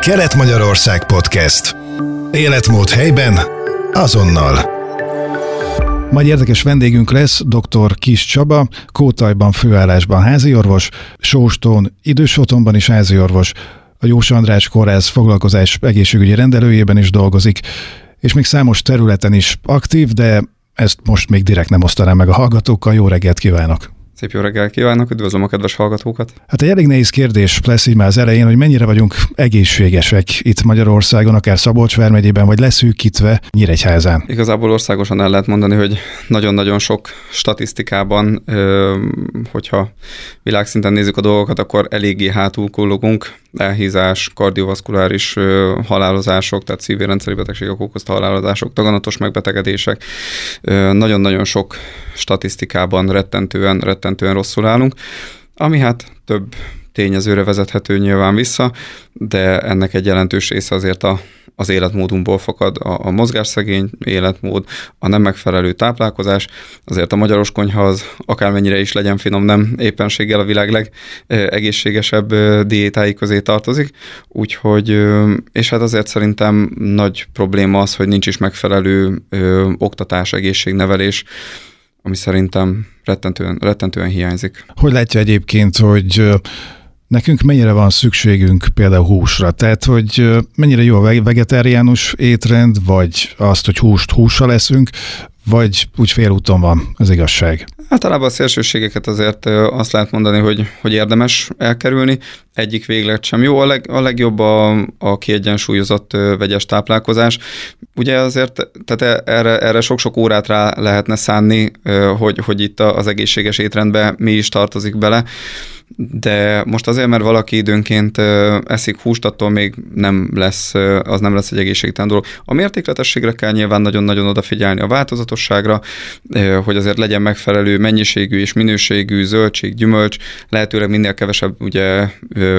Kelet-Magyarország Podcast. Életmód helyben, azonnal. Majd érdekes vendégünk lesz dr. Kis Csaba, Kótajban főállásban háziorvos, Sóstón idős otthonban is háziorvos, a Jós András Kórház foglalkozás egészségügyi rendelőjében is dolgozik, és még számos területen is aktív, de ezt most még direkt nem osztanám meg a hallgatókkal. Jó reggelt kívánok! Szép jó reggelt kívánok, üdvözlöm a kedves hallgatókat. Hát egy elég nehéz kérdés lesz így már az elején, hogy mennyire vagyunk egészségesek itt Magyarországon, akár Szabolcs vármegyében, vagy leszűkítve Nyíregyházán. Igazából országosan el lehet mondani, hogy nagyon-nagyon sok statisztikában, hogyha világszinten nézzük a dolgokat, akkor eléggé hátul kullogunk. Elhízás, kardiovaszkuláris halálozások, tehát szívérendszeri betegségek okozta halálozások, daganatos megbetegedések. Nagyon-nagyon sok statisztikában rettentően, rettentően rosszul állunk, ami hát több tényezőre vezethető nyilván vissza, de ennek egy jelentős része azért a, az életmódunkból fakad, a, a mozgásszegény életmód, a nem megfelelő táplálkozás. Azért a magyaros konyha az akármennyire is legyen finom, nem éppenséggel a világ legegészségesebb diétái közé tartozik, úgyhogy, és hát azért szerintem nagy probléma az, hogy nincs is megfelelő ö, oktatás, egészségnevelés, ami szerintem rettentően, rettentően hiányzik. Hogy látja egyébként, hogy Nekünk mennyire van szükségünk például húsra? Tehát, hogy mennyire jó a vegetáriánus étrend, vagy azt, hogy húst hússal leszünk, vagy úgy félúton van az igazság? Általában a szélsőségeket azért azt lehet mondani, hogy, hogy érdemes elkerülni. Egyik véglet sem jó. A, leg, a legjobb a, a kiegyensúlyozott vegyes táplálkozás. Ugye azért tehát e, erre, erre sok-sok órát rá lehetne szánni, hogy, hogy itt az egészséges étrendbe mi is tartozik bele de most azért, mert valaki időnként eszik húst, attól még nem lesz, az nem lesz egy egészségtelen dolog. A mértékletességre kell nyilván nagyon-nagyon odafigyelni a változatosságra, hogy azért legyen megfelelő mennyiségű és minőségű zöldség, gyümölcs, lehetőleg minél kevesebb ugye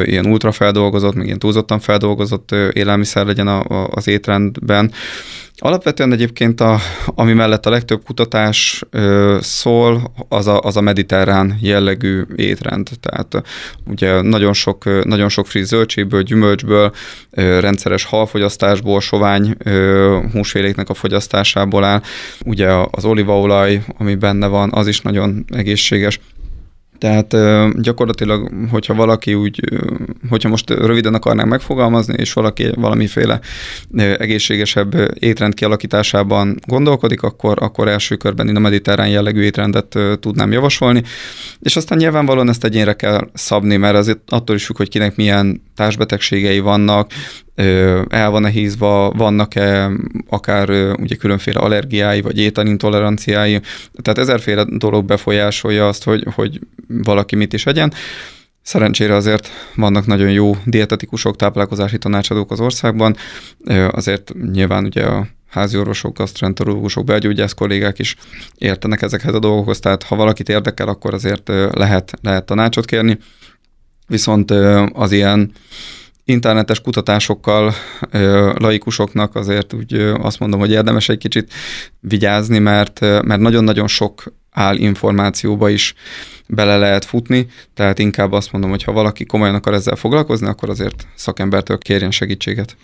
ilyen ultrafeldolgozott, még ilyen túlzottan feldolgozott élelmiszer legyen az étrendben, Alapvetően egyébként, a, ami mellett a legtöbb kutatás ö, szól, az a, az a mediterrán jellegű étrend. Tehát ugye nagyon sok, nagyon sok friss zöldségből, gyümölcsből, ö, rendszeres halfogyasztásból, sovány ö, húsféléknek a fogyasztásából áll. Ugye az olívaolaj, ami benne van, az is nagyon egészséges. Tehát gyakorlatilag, hogyha valaki úgy, hogyha most röviden akarnánk megfogalmazni, és valaki valamiféle egészségesebb étrend kialakításában gondolkodik, akkor, akkor első körben én a mediterrán jellegű étrendet tudnám javasolni, és aztán nyilvánvalóan ezt egyénre kell szabni, mert azért attól is függ, hogy kinek milyen társbetegségei vannak, el van-e hízva, vannak-e akár ugye különféle allergiái, vagy ételintoleranciái, tehát ezerféle dolog befolyásolja azt, hogy, hogy valaki mit is egyen. Szerencsére azért vannak nagyon jó dietetikusok, táplálkozási tanácsadók az országban, azért nyilván ugye a házi orvosok, gasztroenterológusok, belgyógyász kollégák is értenek ezekhez a dolgokhoz, tehát ha valakit érdekel, akkor azért lehet, lehet tanácsot kérni. Viszont az ilyen internetes kutatásokkal laikusoknak azért úgy azt mondom, hogy érdemes egy kicsit vigyázni, mert, mert nagyon-nagyon sok áll információba is bele lehet futni, tehát inkább azt mondom, hogy ha valaki komolyan akar ezzel foglalkozni, akkor azért szakembertől kérjen segítséget.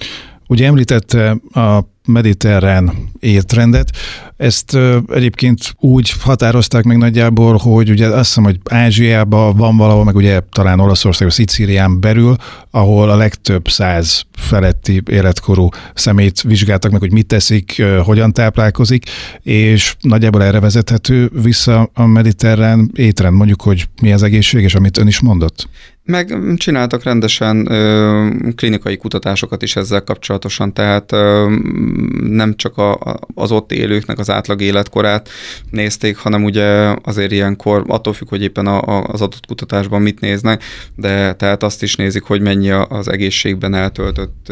Ugye említette a mediterrán étrendet. Ezt egyébként úgy határozták meg nagyjából, hogy ugye azt hiszem, hogy Ázsiában van valahol, meg ugye talán Olaszország, Szicílián belül, ahol a legtöbb száz feletti életkorú szemét vizsgáltak meg, hogy mit teszik, hogyan táplálkozik, és nagyjából erre vezethető vissza a mediterrán étrend, mondjuk, hogy mi az egészséges, amit ön is mondott. Meg csináltak rendesen ö, klinikai kutatásokat is ezzel kapcsolatosan, tehát ö, nem csak a, az ott élőknek az átlag életkorát nézték, hanem ugye azért ilyenkor, attól függ, hogy éppen a, a, az adott kutatásban mit néznek, de tehát azt is nézik, hogy mennyi az egészségben eltöltött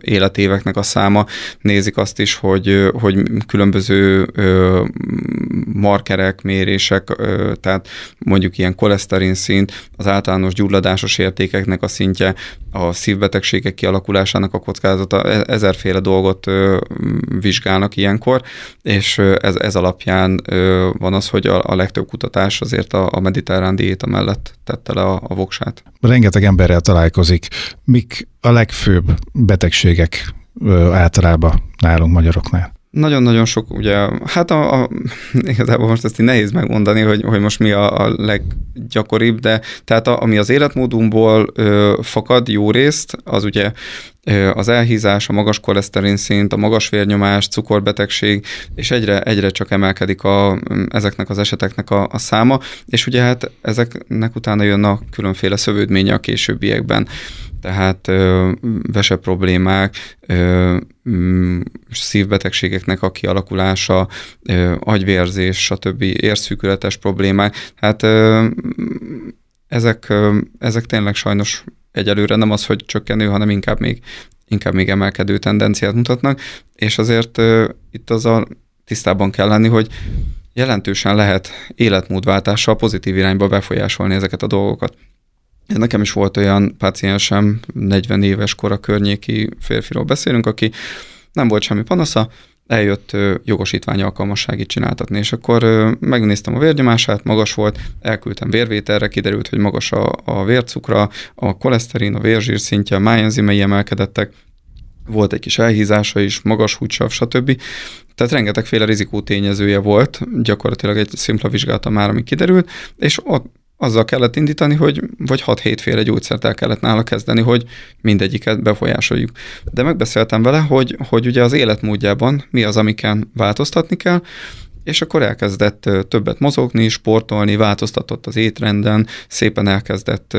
életéveknek a száma, nézik azt is, hogy, hogy különböző markerek, mérések, tehát mondjuk ilyen koleszterin szint, az általános gyulladásos értékeknek a szintje, a szívbetegségek kialakulásának a kockázata, e, ezerféle dolgot vizsgálnak ilyenkor, és ez, ez alapján van az, hogy a, a legtöbb kutatás azért a, a mediterrán diéta mellett tette le a, a voksát. Rengeteg emberrel találkozik. Mik a legfőbb betegségek általában nálunk magyaroknál? Nagyon-nagyon sok, ugye, hát a, a, igazából most ezt így nehéz megmondani, hogy, hogy most mi a, a leggyakoribb, de tehát a, ami az életmódunkból ö, fakad jó részt, az ugye ö, az elhízás, a magas koleszterin szint, a magas vérnyomás, cukorbetegség, és egyre, egyre csak emelkedik a, ezeknek az eseteknek a, a száma, és ugye hát ezeknek utána jön a különféle szövődménye a későbbiekben tehát ö, vese problémák, ö, mm, szívbetegségeknek a kialakulása, ö, agyvérzés, stb. érszűkületes problémák. Hát ö, ezek, ö, ezek tényleg sajnos egyelőre nem az, hogy csökkenő, hanem inkább még, inkább még emelkedő tendenciát mutatnak, és azért ö, itt az a tisztában kell lenni, hogy jelentősen lehet életmódváltással pozitív irányba befolyásolni ezeket a dolgokat. Nekem is volt olyan paciensem, 40 éves kora környéki férfiról beszélünk, aki nem volt semmi panasza, eljött jogosítvány alkalmasságit csináltatni, és akkor megnéztem a vérnyomását, magas volt, elküldtem vérvételre, kiderült, hogy magas a, a vércukra, a koleszterin, a vérzsír szintje, a májenzimei emelkedettek, volt egy kis elhízása is, magas húgysav, stb. Tehát rengetegféle rizikó tényezője volt, gyakorlatilag egy szimpla vizsgálata már, ami kiderült, és ott azzal kellett indítani, hogy vagy 6-7 féle gyógyszert el kellett nála kezdeni, hogy mindegyiket befolyásoljuk. De megbeszéltem vele, hogy, hogy ugye az életmódjában mi az, amiken változtatni kell, és akkor elkezdett többet mozogni, sportolni, változtatott az étrenden, szépen elkezdett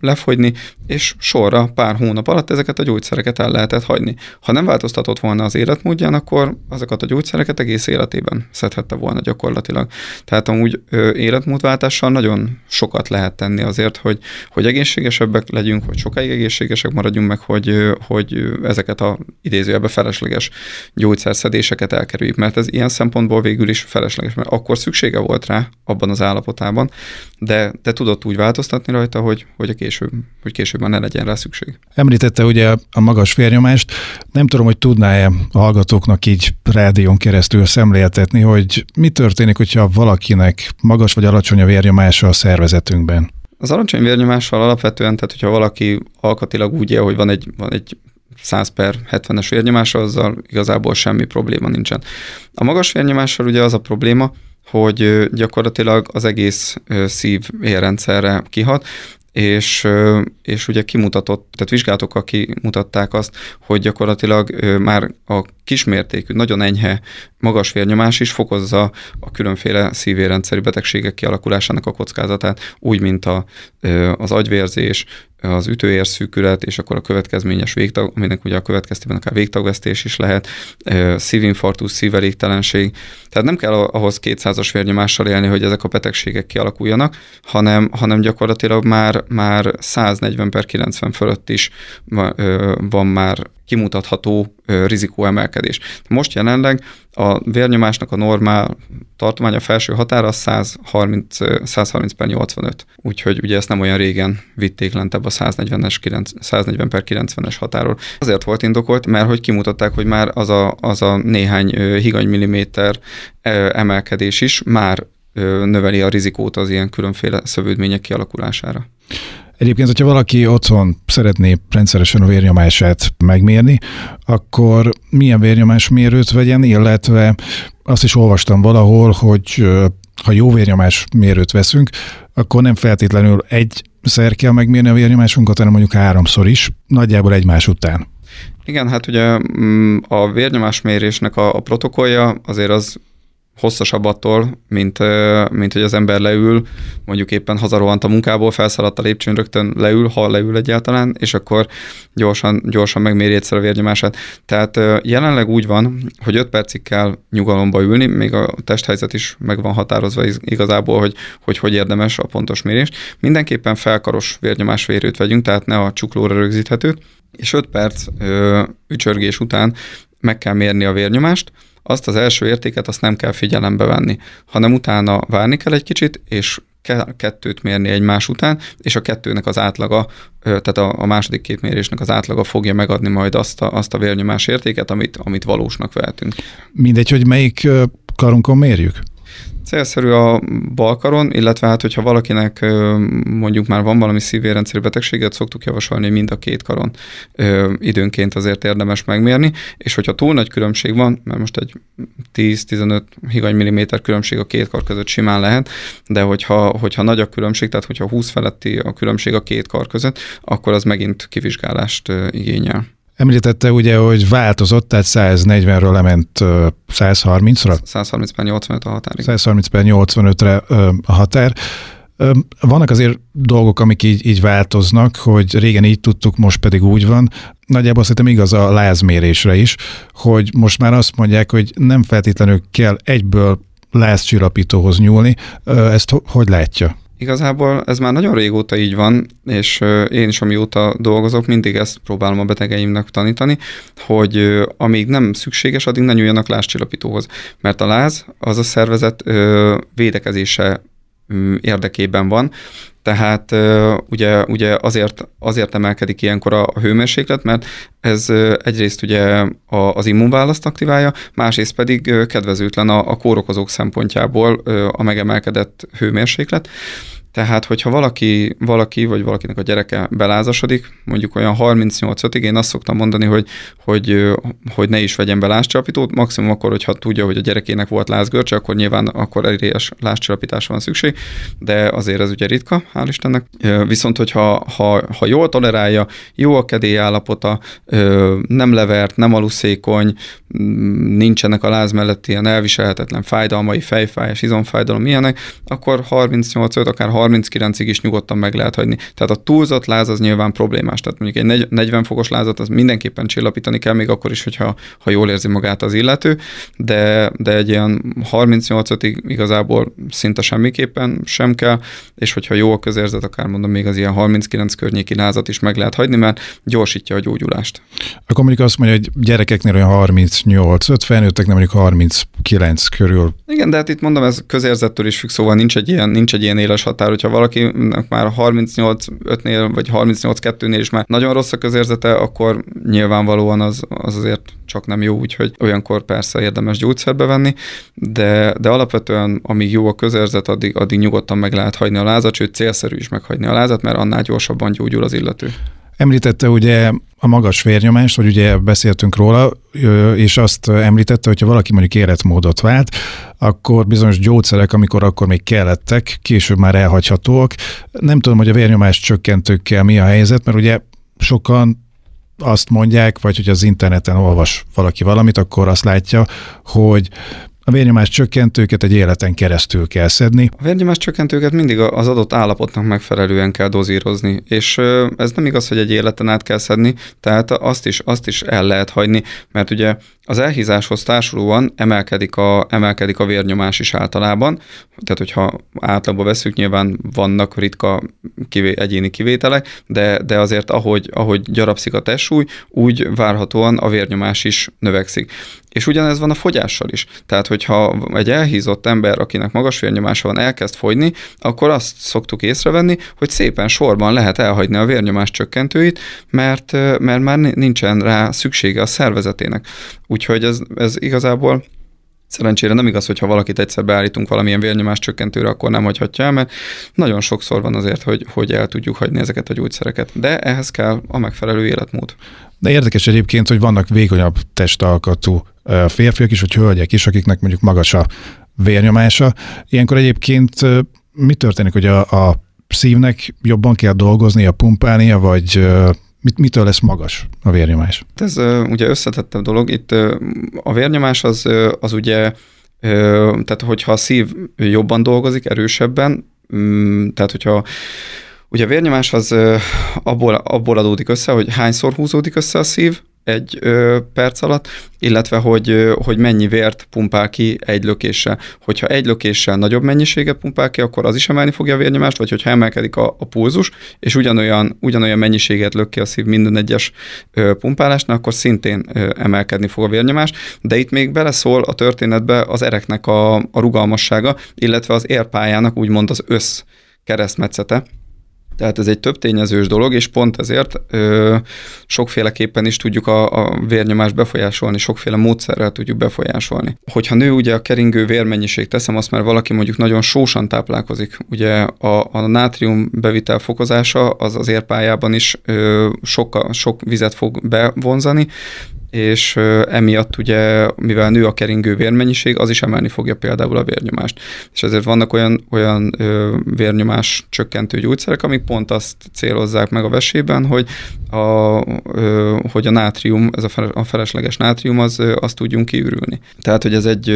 lefogyni, és sorra pár hónap alatt ezeket a gyógyszereket el lehetett hagyni. Ha nem változtatott volna az életmódján, akkor azokat a gyógyszereket egész életében szedhette volna gyakorlatilag. Tehát amúgy életmódváltással nagyon sokat lehet tenni azért, hogy, hogy egészségesebbek legyünk, hogy sokáig egészségesek maradjunk meg, hogy, hogy ezeket a idézőjelbe felesleges gyógyszerszedéseket elkerüljük, mert ez ilyen szempontból végül is is felesleges, mert akkor szüksége volt rá abban az állapotában, de, de tudott úgy változtatni rajta, hogy, hogy, a később, hogy később már ne legyen rá szükség. Említette ugye a magas vérnyomást, nem tudom, hogy tudná-e a hallgatóknak így rádión keresztül szemléltetni, hogy mi történik, hogyha valakinek magas vagy alacsony a vérnyomása a szervezetünkben? Az alacsony vérnyomással alapvetően, tehát hogyha valaki alkatilag úgy él, hogy van egy, van egy 100 per 70-es vérnyomása, azzal igazából semmi probléma nincsen. A magas vérnyomással ugye az a probléma, hogy gyakorlatilag az egész szív érrendszerre kihat, és, és ugye kimutatott, tehát vizsgálatokkal kimutatták azt, hogy gyakorlatilag már a kismértékű, nagyon enyhe magas vérnyomás is fokozza a különféle szívérendszeri betegségek kialakulásának a kockázatát, úgy, mint a, az agyvérzés, az ütőérszűkület, és akkor a következményes végtag, aminek ugye a következtében akár végtagvesztés is lehet, szívinfarktus, szívelégtelenség. Tehát nem kell ahhoz 200-as vérnyomással élni, hogy ezek a betegségek kialakuljanak, hanem, hanem gyakorlatilag már, már 140 per 90 fölött is van már kimutatható rizikóemelkedés. Most jelenleg a vérnyomásnak a normál tartománya felső határa 130, 130 per 85. Úgyhogy ugye ezt nem olyan régen vitték lentebb a 140, 140 per 90-es határól. Azért volt indokolt, mert hogy kimutatták, hogy már az a, az a néhány higany milliméter emelkedés is már növeli a rizikót az ilyen különféle szövődmények kialakulására. Egyébként, hogyha valaki otthon szeretné rendszeresen a vérnyomását megmérni, akkor milyen vérnyomásmérőt vegyen, illetve azt is olvastam valahol, hogy ha jó vérnyomás mérőt veszünk, akkor nem feltétlenül egy szer kell megmérni a vérnyomásunkat, hanem mondjuk háromszor is, nagyjából egymás után. Igen, hát ugye mm, a vérnyomásmérésnek a, a protokollja azért az hosszasabb attól, mint, mint hogy az ember leül, mondjuk éppen hazarohant a munkából, felszaladt a lépcsőn, rögtön leül, ha leül egyáltalán, és akkor gyorsan, gyorsan megméri egyszer a vérnyomását. Tehát jelenleg úgy van, hogy 5 percig kell nyugalomba ülni, még a testhelyzet is meg van határozva igazából, hogy hogy, hogy érdemes a pontos mérés. Mindenképpen felkaros vérnyomásvérőt vegyünk, tehát ne a csuklóra rögzíthetőt, és 5 perc ö, ücsörgés után meg kell mérni a vérnyomást, azt az első értéket azt nem kell figyelembe venni, hanem utána várni kell egy kicsit, és kettőt mérni egymás után, és a kettőnek az átlaga, tehát a, a második két mérésnek az átlaga fogja megadni majd azt a, azt a vérnyomás értéket, amit, amit valósnak vehetünk. Mindegy, hogy melyik karunkon mérjük? Célszerű a balkaron, illetve hát, hogyha valakinek mondjuk már van valami szívérendszeri betegséget, szoktuk javasolni, hogy mind a két karon időnként azért érdemes megmérni, és hogyha túl nagy különbség van, mert most egy 10-15 higany milliméter különbség a két kar között simán lehet, de hogyha, hogyha nagy a különbség, tehát hogyha 20 feletti a különbség a két kar között, akkor az megint kivizsgálást igényel. Említette ugye, hogy változott, tehát 140-ről lement 130-ra? 130 per 85 a határ. 130 per 85-re a határ. Vannak azért dolgok, amik így, így változnak, hogy régen így tudtuk, most pedig úgy van. Nagyjából szerintem igaz a lázmérésre is, hogy most már azt mondják, hogy nem feltétlenül kell egyből lázcsillapítóhoz nyúlni. Ezt hogy látja? Igazából ez már nagyon régóta így van, és én is amióta dolgozok, mindig ezt próbálom a betegeimnek tanítani, hogy amíg nem szükséges, addig ne nyúljanak lázcsillapítóhoz. Mert a láz az a szervezet védekezése érdekében van, tehát ugye, ugye azért, azért emelkedik ilyenkor a hőmérséklet, mert ez egyrészt ugye az immunválaszt aktiválja, másrészt pedig kedvezőtlen a, a kórokozók szempontjából a megemelkedett hőmérséklet. Tehát, hogyha valaki, valaki vagy valakinek a gyereke belázasodik, mondjuk olyan 38-ig, én azt szoktam mondani, hogy, hogy, hogy ne is vegyen be lázcsapítót, maximum akkor, hogyha tudja, hogy a gyerekének volt lázgörcse, akkor nyilván akkor erélyes lázcsapításra van szükség, de azért ez ugye ritka, hál' Istennek. Viszont, hogyha ha, ha jól tolerálja, jó a kedély állapota, nem levert, nem aluszékony, nincsenek a láz mellett ilyen elviselhetetlen fájdalmai, fejfájás, izomfájdalom, ilyenek, akkor 38 akár 39-ig is nyugodtan meg lehet hagyni. Tehát a túlzott láz az nyilván problémás. Tehát mondjuk egy 40 fokos lázat az mindenképpen csillapítani kell, még akkor is, hogyha ha jól érzi magát az illető, de, de egy ilyen 38-ig igazából szinte semmiképpen sem kell, és hogyha jó a közérzet, akár mondom még az ilyen 39 környéki lázat is meg lehet hagyni, mert gyorsítja a gyógyulást. Akkor mondjuk azt mondja, hogy gyerekeknél olyan 38, 5 felnőtteknél mondjuk 39 körül. Igen, de hát itt mondom, ez közérzettől is függ, szóval nincs egy ilyen, nincs egy ilyen éles határ, hogyha valakinek már 38-5-nél vagy 38-2-nél is már nagyon rossz a közérzete, akkor nyilvánvalóan az, az azért csak nem jó, úgyhogy olyankor persze érdemes gyógyszert bevenni, de, de alapvetően amíg jó a közérzet, addig, addig nyugodtan meg lehet hagyni a lázat, sőt célszerű is meghagyni a lázat, mert annál gyorsabban gyógyul az illető. Említette ugye a magas vérnyomást, hogy ugye beszéltünk róla, és azt említette, hogyha valaki mondjuk életmódot vált, akkor bizonyos gyógyszerek, amikor akkor még kellettek, később már elhagyhatóak. Nem tudom, hogy a vérnyomás csökkentőkkel mi a helyzet, mert ugye sokan azt mondják, vagy hogy az interneten olvas valaki valamit, akkor azt látja, hogy a vérnyomás csökkentőket egy életen keresztül kell szedni. A vérnyomás csökkentőket mindig az adott állapotnak megfelelően kell dozírozni, és ez nem igaz, hogy egy életen át kell szedni, tehát azt is, azt is el lehet hagyni, mert ugye az elhízáshoz társulóan emelkedik a, emelkedik a vérnyomás is általában, tehát hogyha átlagban veszük, nyilván vannak ritka kivé, egyéni kivételek, de, de azért ahogy, ahogy gyarapszik a testsúly, úgy várhatóan a vérnyomás is növekszik. És ugyanez van a fogyással is. Tehát, hogyha egy elhízott ember, akinek magas vérnyomása van, elkezd fogyni, akkor azt szoktuk észrevenni, hogy szépen sorban lehet elhagyni a vérnyomás csökkentőit, mert, mert már nincsen rá szüksége a szervezetének. Úgyhogy ez, ez igazából Szerencsére nem igaz, hogy ha valakit egyszer beállítunk valamilyen vérnyomás csökkentőre, akkor nem hagyhatja el, mert nagyon sokszor van azért, hogy, hogy el tudjuk hagyni ezeket a gyógyszereket. De ehhez kell a megfelelő életmód. De érdekes egyébként, hogy vannak vékonyabb testalkatú férfiak is, vagy hölgyek is, akiknek mondjuk magas a vérnyomása. Ilyenkor egyébként mi történik, hogy a, a szívnek jobban kell dolgoznia, pumpálnia, vagy mit, mitől lesz magas a vérnyomás? Ez ugye összetettebb dolog. Itt a vérnyomás az, az ugye, tehát hogyha a szív jobban dolgozik, erősebben, mm, tehát hogyha Ugye a vérnyomás az abból, abból adódik össze, hogy hányszor húzódik össze a szív, egy ö, perc alatt, illetve hogy, ö, hogy mennyi vért pumpál ki egy lökéssel. Hogyha egy lökéssel nagyobb mennyiséget pumpál ki, akkor az is emelni fogja a vérnyomást, vagy hogyha emelkedik a, a pulzus, és ugyanolyan, ugyanolyan mennyiséget lök ki a szív minden egyes ö, pumpálásnál, akkor szintén ö, emelkedni fog a vérnyomás. De itt még beleszól a történetbe az ereknek a, a rugalmassága, illetve az érpályának úgymond az össz keresztmetszete, tehát ez egy több tényezős dolog, és pont ezért ö, sokféleképpen is tudjuk a, a vérnyomást befolyásolni, sokféle módszerrel tudjuk befolyásolni. Hogyha nő ugye a keringő vérmennyiség, teszem azt, mert valaki mondjuk nagyon sósan táplálkozik, ugye a, a nátrium bevitel fokozása az az érpályában is ö, sok, sok vizet fog bevonzani, és emiatt ugye, mivel nő a keringő vérmennyiség, az is emelni fogja például a vérnyomást. És ezért vannak olyan, olyan vérnyomás csökkentő gyógyszerek, amik pont azt célozzák meg a vesében, hogy a, hogy a nátrium, ez a felesleges nátrium, az, azt tudjunk kiürülni. Tehát, hogy ez egy,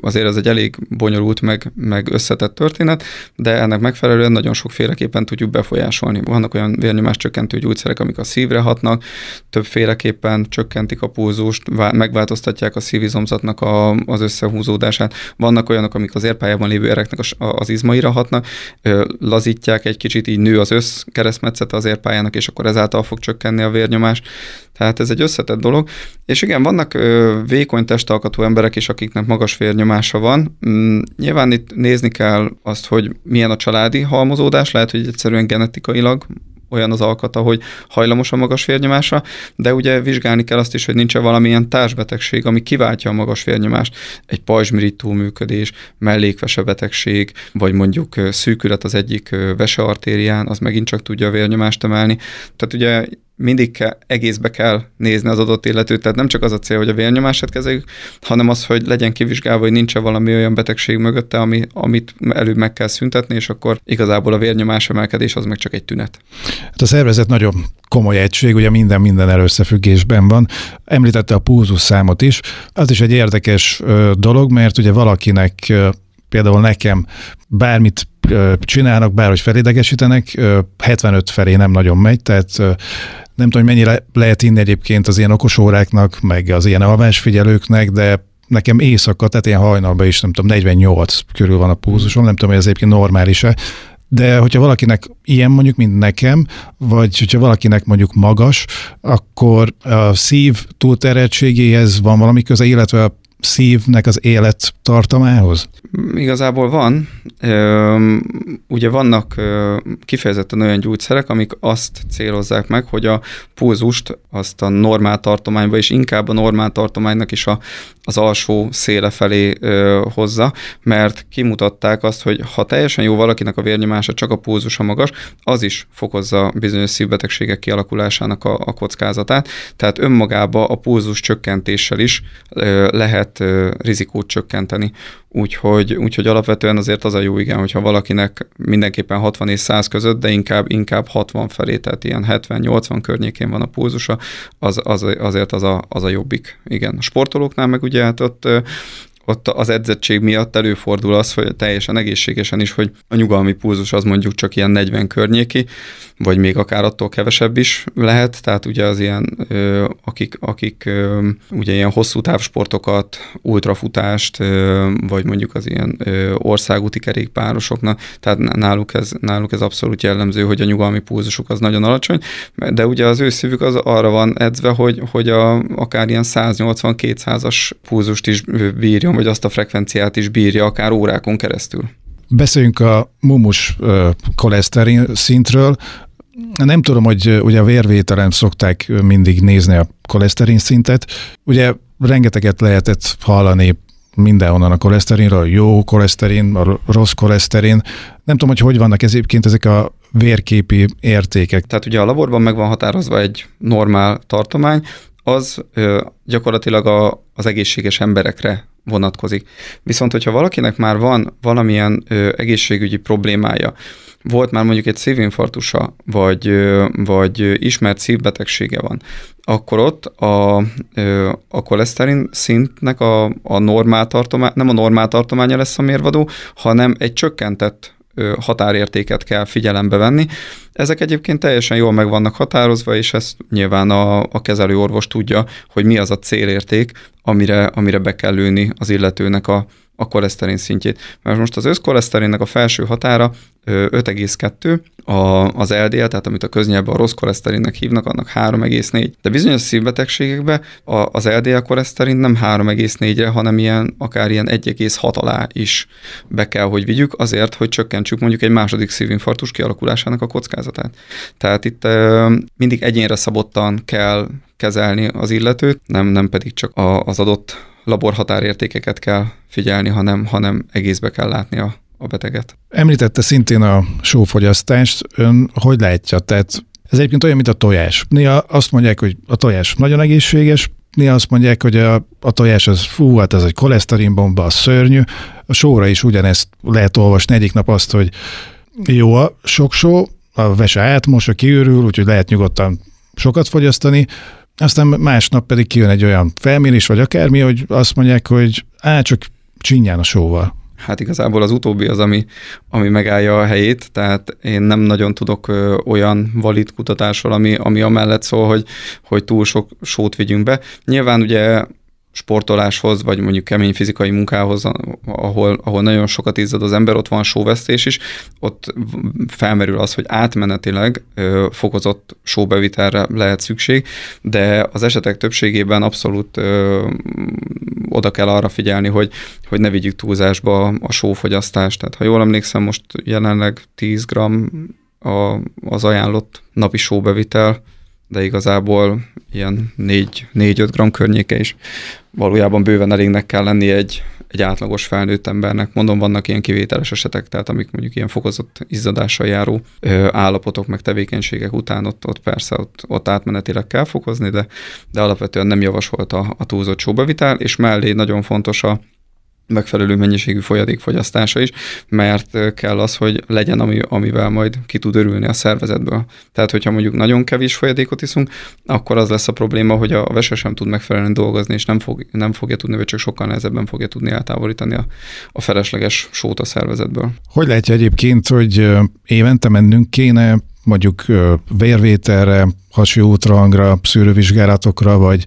azért ez egy elég bonyolult, meg, meg összetett történet, de ennek megfelelően nagyon sokféleképpen tudjuk befolyásolni. Vannak olyan vérnyomás csökkentő gyógyszerek, amik a szívre hatnak, többféleképpen csökkentik a megváltoztatják a szívizomzatnak a, az összehúzódását. Vannak olyanok, amik az érpályában lévő ereknek az izmaira hatnak, lazítják egy kicsit, így nő az össz keresztmetszete az érpályának, és akkor ezáltal fog csökkenni a vérnyomás. Tehát ez egy összetett dolog. És igen, vannak vékony testalkatú emberek is, akiknek magas vérnyomása van. Mm, nyilván itt nézni kell azt, hogy milyen a családi halmozódás, lehet, hogy egyszerűen genetikailag olyan az alkata, hogy hajlamos a magas vérnyomásra, de ugye vizsgálni kell azt is, hogy nincs-e valamilyen társbetegség, ami kiváltja a magas vérnyomást, egy pajzsmirigy túlműködés, mellékvese betegség, vagy mondjuk szűkület az egyik veseartérián, az megint csak tudja a vérnyomást emelni. Tehát ugye mindig kell, egészbe kell nézni az adott illetőt, tehát nem csak az a cél, hogy a vérnyomását kezeljük, hanem az, hogy legyen kivizsgálva, hogy nincs valami olyan betegség mögötte, ami, amit előbb meg kell szüntetni, és akkor igazából a vérnyomás emelkedés az meg csak egy tünet. Hát a szervezet nagyon komoly egység, ugye minden minden összefüggésben van. Említette a pulzus számot is. Az is egy érdekes dolog, mert ugye valakinek például nekem bármit csinálnak, bárhogy felidegesítenek, 75 felé nem nagyon megy, tehát nem tudom, hogy mennyire lehet inni egyébként az ilyen okosóráknak, meg az ilyen alvásfigyelőknek, de nekem éjszaka, tehát ilyen hajnalban is, nem tudom, 48 körül van a pulzusom, nem tudom, hogy ez egyébként normális-e, de hogyha valakinek ilyen mondjuk, mint nekem, vagy hogyha valakinek mondjuk magas, akkor a szív túlterheltségéhez van valami köze, illetve a szívnek az élettartamához? Igazából van. Ugye vannak kifejezetten olyan gyógyszerek, amik azt célozzák meg, hogy a pulzust azt a normál tartományba, és inkább a normál tartománynak is a, az alsó széle felé hozza, mert kimutatták azt, hogy ha teljesen jó valakinek a vérnyomása, csak a pulzusa magas, az is fokozza bizonyos szívbetegségek kialakulásának a, a kockázatát. Tehát önmagába a pulzus csökkentéssel is lehet lehet rizikót csökkenteni. Úgyhogy, úgyhogy alapvetően azért az a jó igen, hogyha valakinek mindenképpen 60 és 100 között, de inkább, inkább 60 felé, tehát ilyen 70-80 környékén van a pulzusa, az, az, azért az a, az a jobbik. Igen. A sportolóknál meg ugye hát ott ott az edzettség miatt előfordul az, hogy teljesen egészségesen is, hogy a nyugalmi pulzus az mondjuk csak ilyen 40 környéki, vagy még akár attól kevesebb is lehet, tehát ugye az ilyen, akik, akik ugye ilyen hosszú távsportokat, ultrafutást, vagy mondjuk az ilyen országúti kerékpárosoknak, tehát náluk ez, náluk ez abszolút jellemző, hogy a nyugalmi pulzusuk az nagyon alacsony, de ugye az ő szívük az arra van edzve, hogy, hogy a, akár ilyen 180-200-as pulzust is bírjon, vagy azt a frekvenciát is bírja, akár órákon keresztül. Beszéljünk a mumus koleszterin szintről. Nem tudom, hogy ugye a vérvételen szokták mindig nézni a koleszterin szintet. Ugye rengeteget lehetett hallani mindenhonnan a koleszterinről, a jó koleszterin, a rossz koleszterin. Nem tudom, hogy hogy vannak egyébként ezek a vérképi értékek. Tehát ugye a laborban meg van határozva egy normál tartomány, az ö, gyakorlatilag a, az egészséges emberekre vonatkozik. Viszont, hogyha valakinek már van valamilyen ö, egészségügyi problémája, volt már mondjuk egy szívinfarktusa, vagy, ö, vagy ismert szívbetegsége van, akkor ott a, ö, a koleszterin szintnek a, a normál tartomány, nem a normál tartománya lesz a mérvadó, hanem egy csökkentett határértéket kell figyelembe venni. Ezek egyébként teljesen jól meg vannak határozva, és ezt nyilván a, a kezelő orvos tudja, hogy mi az a célérték, amire, amire be kell lőni az illetőnek a, a koleszterin szintjét. Mert most az összkoleszterinnek a felső határa 5,2, a, az LDL, tehát amit a köznyelben a rossz koleszterinnek hívnak, annak 3,4. De bizonyos szívbetegségekben a, az LDL koleszterin nem 3,4-re, hanem ilyen, akár ilyen 1,6 alá is be kell, hogy vigyük, azért, hogy csökkentsük mondjuk egy második szívinfarktus kialakulásának a kockázatát. Tehát itt mindig egyénre szabottan kell kezelni az illetőt, nem, nem pedig csak a, az adott laborhatárértékeket kell figyelni, hanem, hanem egészbe kell látni a, a beteget. Említette szintén a sófogyasztást, ön hogy látja? Tehát ez egyébként olyan, mint a tojás. Néha azt mondják, hogy a tojás nagyon egészséges, néha azt mondják, hogy a, a tojás az fú, hát ez egy koleszterinbomba, a szörnyű. A sóra is ugyanezt lehet olvasni egyik nap azt, hogy jó a sok só, a vese átmos, a kiürül, úgyhogy lehet nyugodtan sokat fogyasztani, aztán másnap pedig kijön egy olyan felmérés, vagy akármi, hogy azt mondják, hogy á, csak csinyán a sóval. Hát igazából az utóbbi az, ami, ami megállja a helyét, tehát én nem nagyon tudok ö, olyan valid kutatásról, ami, ami amellett szól, hogy, hogy túl sok sót vigyünk be. Nyilván ugye sportoláshoz, vagy mondjuk kemény fizikai munkához, ahol, ahol nagyon sokat izzad az ember, ott van sóvesztés is, ott felmerül az, hogy átmenetileg ö, fokozott sóbevitelre lehet szükség, de az esetek többségében abszolút ö, oda kell arra figyelni, hogy, hogy ne vigyük túlzásba a sófogyasztást. Tehát ha jól emlékszem, most jelenleg 10 g a, az ajánlott napi sóbevitel, de igazából ilyen 4-5 gram környéke is valójában bőven elégnek kell lenni egy, egy átlagos felnőtt embernek. Mondom, vannak ilyen kivételes esetek, tehát amik mondjuk ilyen fokozott izzadással járó ö, állapotok, meg tevékenységek után ott, ott persze ott, ott átmenetileg kell fokozni, de, de alapvetően nem javasolt a, a túlzott sóbevitel, és mellé nagyon fontos a, megfelelő mennyiségű folyadékfogyasztása is, mert kell az, hogy legyen, ami, amivel majd ki tud örülni a szervezetből. Tehát, hogyha mondjuk nagyon kevés folyadékot iszunk, akkor az lesz a probléma, hogy a vese sem tud megfelelően dolgozni, és nem, fog, nem fogja tudni, vagy csak sokkal nehezebben fogja tudni eltávolítani a, a felesleges sót a szervezetből. Hogy látja egyébként, hogy évente mennünk kéne mondjuk vérvételre, hasi útrangra, szűrővizsgálatokra, vagy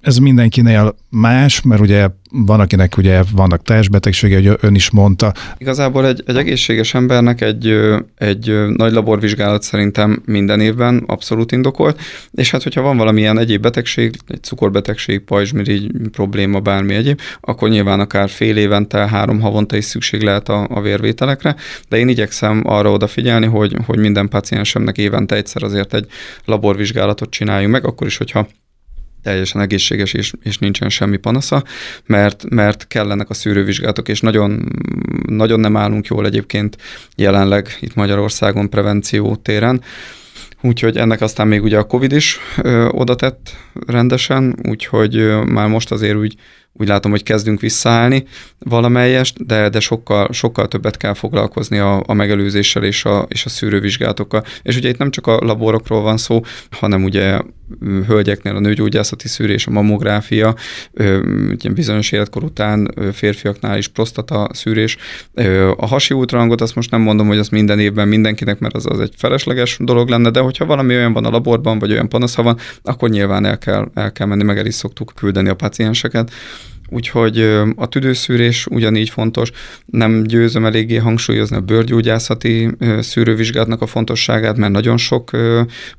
ez mindenkinél más, mert ugye van, akinek ugye vannak testbetegsége, hogy ön is mondta. Igazából egy, egy egészséges embernek egy, egy nagy laborvizsgálat szerintem minden évben abszolút indokolt, és hát hogyha van valamilyen egyéb betegség, egy cukorbetegség, pajzsmirigy probléma, bármi egyéb, akkor nyilván akár fél évente, három havonta is szükség lehet a, a vérvételekre, de én igyekszem arra odafigyelni, hogy, hogy minden paciensemnek évente egyszer azért egy laborvizsgálatot csináljunk meg, akkor is, hogyha teljesen egészséges, és, és nincsen semmi panasza, mert, mert kellenek a szűrővizsgálatok, és nagyon, nagyon nem állunk jól egyébként jelenleg itt Magyarországon prevenció téren. Úgyhogy ennek aztán még ugye a Covid is ö, oda tett rendesen, úgyhogy ö, már most azért úgy úgy látom, hogy kezdünk visszaállni valamelyest, de, de sokkal, sokkal többet kell foglalkozni a, a megelőzéssel és a, és a szűrővizsgálatokkal. És ugye itt nem csak a laborokról van szó, hanem ugye hölgyeknél a nőgyógyászati szűrés, a mammográfia, ugye bizonyos életkor után férfiaknál is prostata szűrés. A hasi ultrahangot azt most nem mondom, hogy az minden évben mindenkinek, mert az, az egy felesleges dolog lenne, de hogyha valami olyan van a laborban, vagy olyan panasza van, akkor nyilván el kell, el kell menni, meg el is szoktuk küldeni a pacienseket. Úgyhogy a tüdőszűrés ugyanígy fontos. Nem győzöm eléggé hangsúlyozni a bőrgyógyászati szűrővizsgálatnak a fontosságát, mert nagyon sok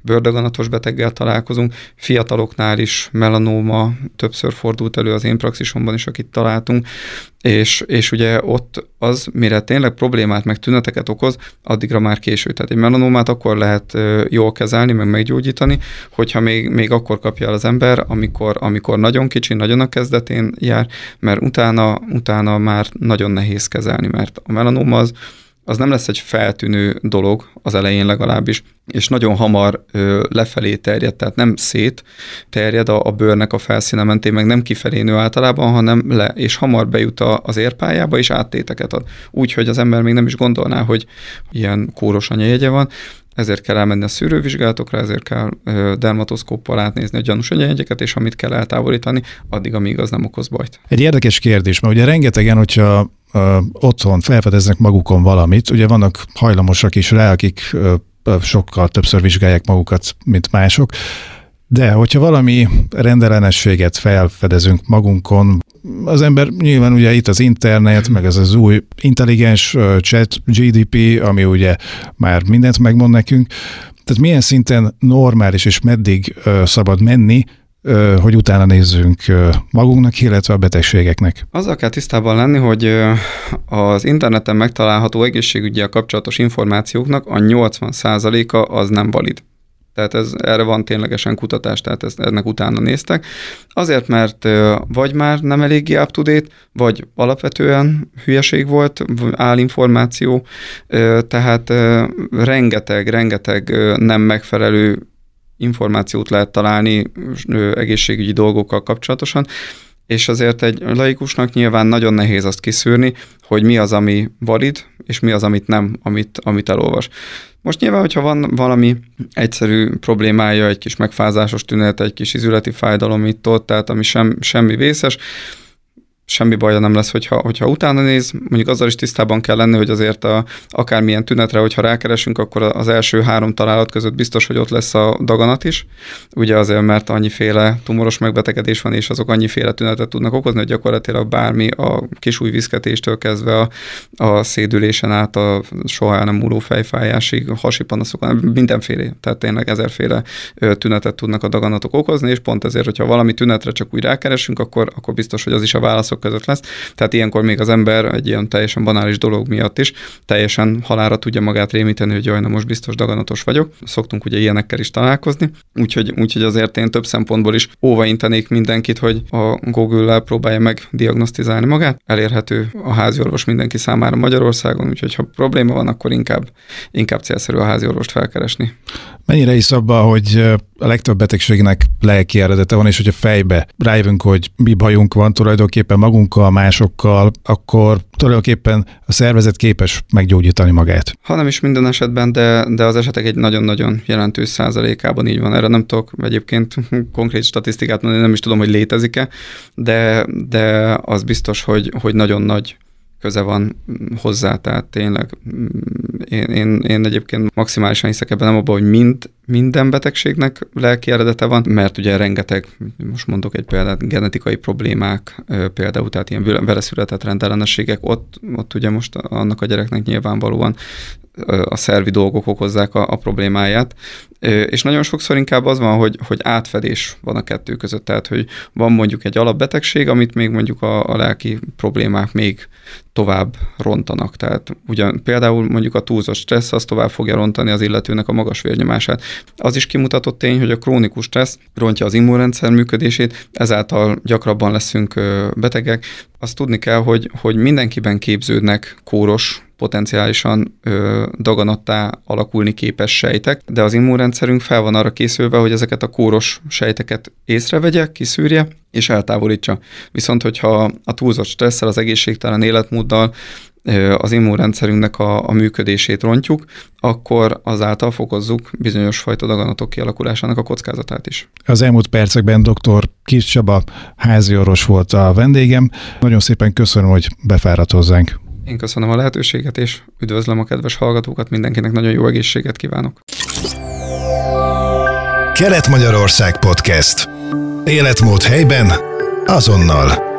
bőrdaganatos beteggel találkozunk. Fiataloknál is melanóma többször fordult elő az én praxisomban is, akit találtunk, és, és ugye ott az, mire tényleg problémát, meg tüneteket okoz, addigra már késő. Tehát egy melanómát akkor lehet jól kezelni, meg meggyógyítani, hogyha még, még akkor kapja el az ember, amikor, amikor nagyon kicsi, nagyon a kezdetén jár, mert utána, utána már nagyon nehéz kezelni, mert a melanóma az, az nem lesz egy feltűnő dolog az elején legalábbis, és nagyon hamar ö, lefelé terjed, tehát nem szét terjed a, a bőrnek a felszíne mentén, meg nem kifelé nő általában, hanem le, és hamar bejut a, az érpályába, és áttéteket ad. Úgy, hogy az ember még nem is gondolná, hogy ilyen kóros anyajegye van, ezért kell elmenni a szűrővizsgálatokra, ezért kell dermatoszkóppal átnézni a gyanús egyenjegyeket, és amit kell eltávolítani, addig, amíg az nem okoz bajt. Egy érdekes kérdés, mert ugye rengetegen, hogyha ö, otthon felfedeznek magukon valamit, ugye vannak hajlamosak is rá, akik ö, sokkal többször vizsgálják magukat, mint mások, de hogyha valami rendellenességet felfedezünk magunkon, az ember nyilván ugye itt az internet, meg ez az új intelligens chat GDP, ami ugye már mindent megmond nekünk, tehát milyen szinten normális és meddig szabad menni, hogy utána nézzünk magunknak, illetve a betegségeknek. Azzal kell tisztában lenni, hogy az interneten megtalálható egészségügyel kapcsolatos információknak a 80%-a az nem valid. Tehát ez, erre van ténylegesen kutatás, tehát ezt, ennek utána néztek. Azért, mert vagy már nem eléggé up to date, vagy alapvetően hülyeség volt, állinformáció, tehát rengeteg, rengeteg nem megfelelő információt lehet találni egészségügyi dolgokkal kapcsolatosan, és azért egy laikusnak nyilván nagyon nehéz azt kiszűrni, hogy mi az, ami valid, és mi az, amit nem, amit, amit elolvas. Most nyilván, hogyha van valami egyszerű problémája, egy kis megfázásos tünet, egy kis izületi fájdalom itt ott, tehát ami sem, semmi vészes, semmi baja nem lesz, hogyha, hogyha utána néz, mondjuk azzal is tisztában kell lenni, hogy azért a, akármilyen tünetre, hogyha rákeresünk, akkor az első három találat között biztos, hogy ott lesz a daganat is, ugye azért, mert annyiféle tumoros megbetegedés van, és azok annyiféle tünetet tudnak okozni, hogy gyakorlatilag bármi a kisúj viszketéstől kezdve a, a szédülésen át a soha nem múló fejfájásig, hasi panaszok, mindenféle, tehát tényleg ezerféle tünetet tudnak a daganatok okozni, és pont ezért, hogyha valami tünetre csak úgy rákeresünk, akkor, akkor biztos, hogy az is a válaszok között lesz. Tehát ilyenkor még az ember egy ilyen teljesen banális dolog miatt is teljesen halára tudja magát rémíteni, hogy jaj, na most biztos daganatos vagyok. Szoktunk ugye ilyenekkel is találkozni, úgyhogy, úgyhogy azért én több szempontból is óvaintenék mindenkit, hogy a Google-lel próbálja meg diagnosztizálni magát. Elérhető a háziorvos mindenki számára Magyarországon, úgyhogy ha probléma van, akkor inkább, inkább célszerű a háziorvost felkeresni. Mennyire is abba, hogy a legtöbb betegségnek lelki eredete van, és hogyha fejbe rájövünk, hogy mi bajunk van tulajdonképpen magunkkal, másokkal, akkor tulajdonképpen a szervezet képes meggyógyítani magát. Ha nem is minden esetben, de, de az esetek egy nagyon-nagyon jelentős százalékában így van. Erre nem tudok egyébként konkrét statisztikát mondani, nem is tudom, hogy létezik-e, de, de az biztos, hogy, hogy nagyon nagy köze van hozzá, tehát tényleg mm, én, én, én egyébként maximálisan hiszek ebben nem abban, hogy mind, minden betegségnek lelki eredete van, mert ugye rengeteg, most mondok egy példát, genetikai problémák, például tehát ilyen vele született rendellenességek, ott, ott ugye most annak a gyereknek nyilvánvalóan a szervi dolgok okozzák a, a problémáját, és nagyon sokszor inkább az van, hogy, hogy átfedés van a kettő között, tehát hogy van mondjuk egy alapbetegség, amit még mondjuk a, a lelki problémák még tovább rontanak. Tehát ugyan például mondjuk a túlzott stressz az tovább fogja rontani az illetőnek a magas vérnyomását. Az is kimutatott tény, hogy a krónikus stressz rontja az immunrendszer működését, ezáltal gyakrabban leszünk betegek. Azt tudni kell, hogy, hogy mindenkiben képződnek kóros potenciálisan ö, daganattá alakulni képes sejtek, de az immunrendszerünk fel van arra készülve, hogy ezeket a kóros sejteket észrevegye, kiszűrje, és eltávolítsa. Viszont, hogyha a túlzott stresszel, az egészségtelen életmóddal az immunrendszerünknek a, a működését rontjuk, akkor azáltal fokozzuk bizonyos fajta daganatok kialakulásának a kockázatát is. Az elmúlt percekben dr. Kis Csaba háziorvos volt a vendégem. Nagyon szépen köszönöm, hogy befáradt hozzánk. Én köszönöm a lehetőséget, és üdvözlöm a kedves hallgatókat, mindenkinek nagyon jó egészséget kívánok. Kelet-Magyarország Podcast. Életmód helyben, azonnal.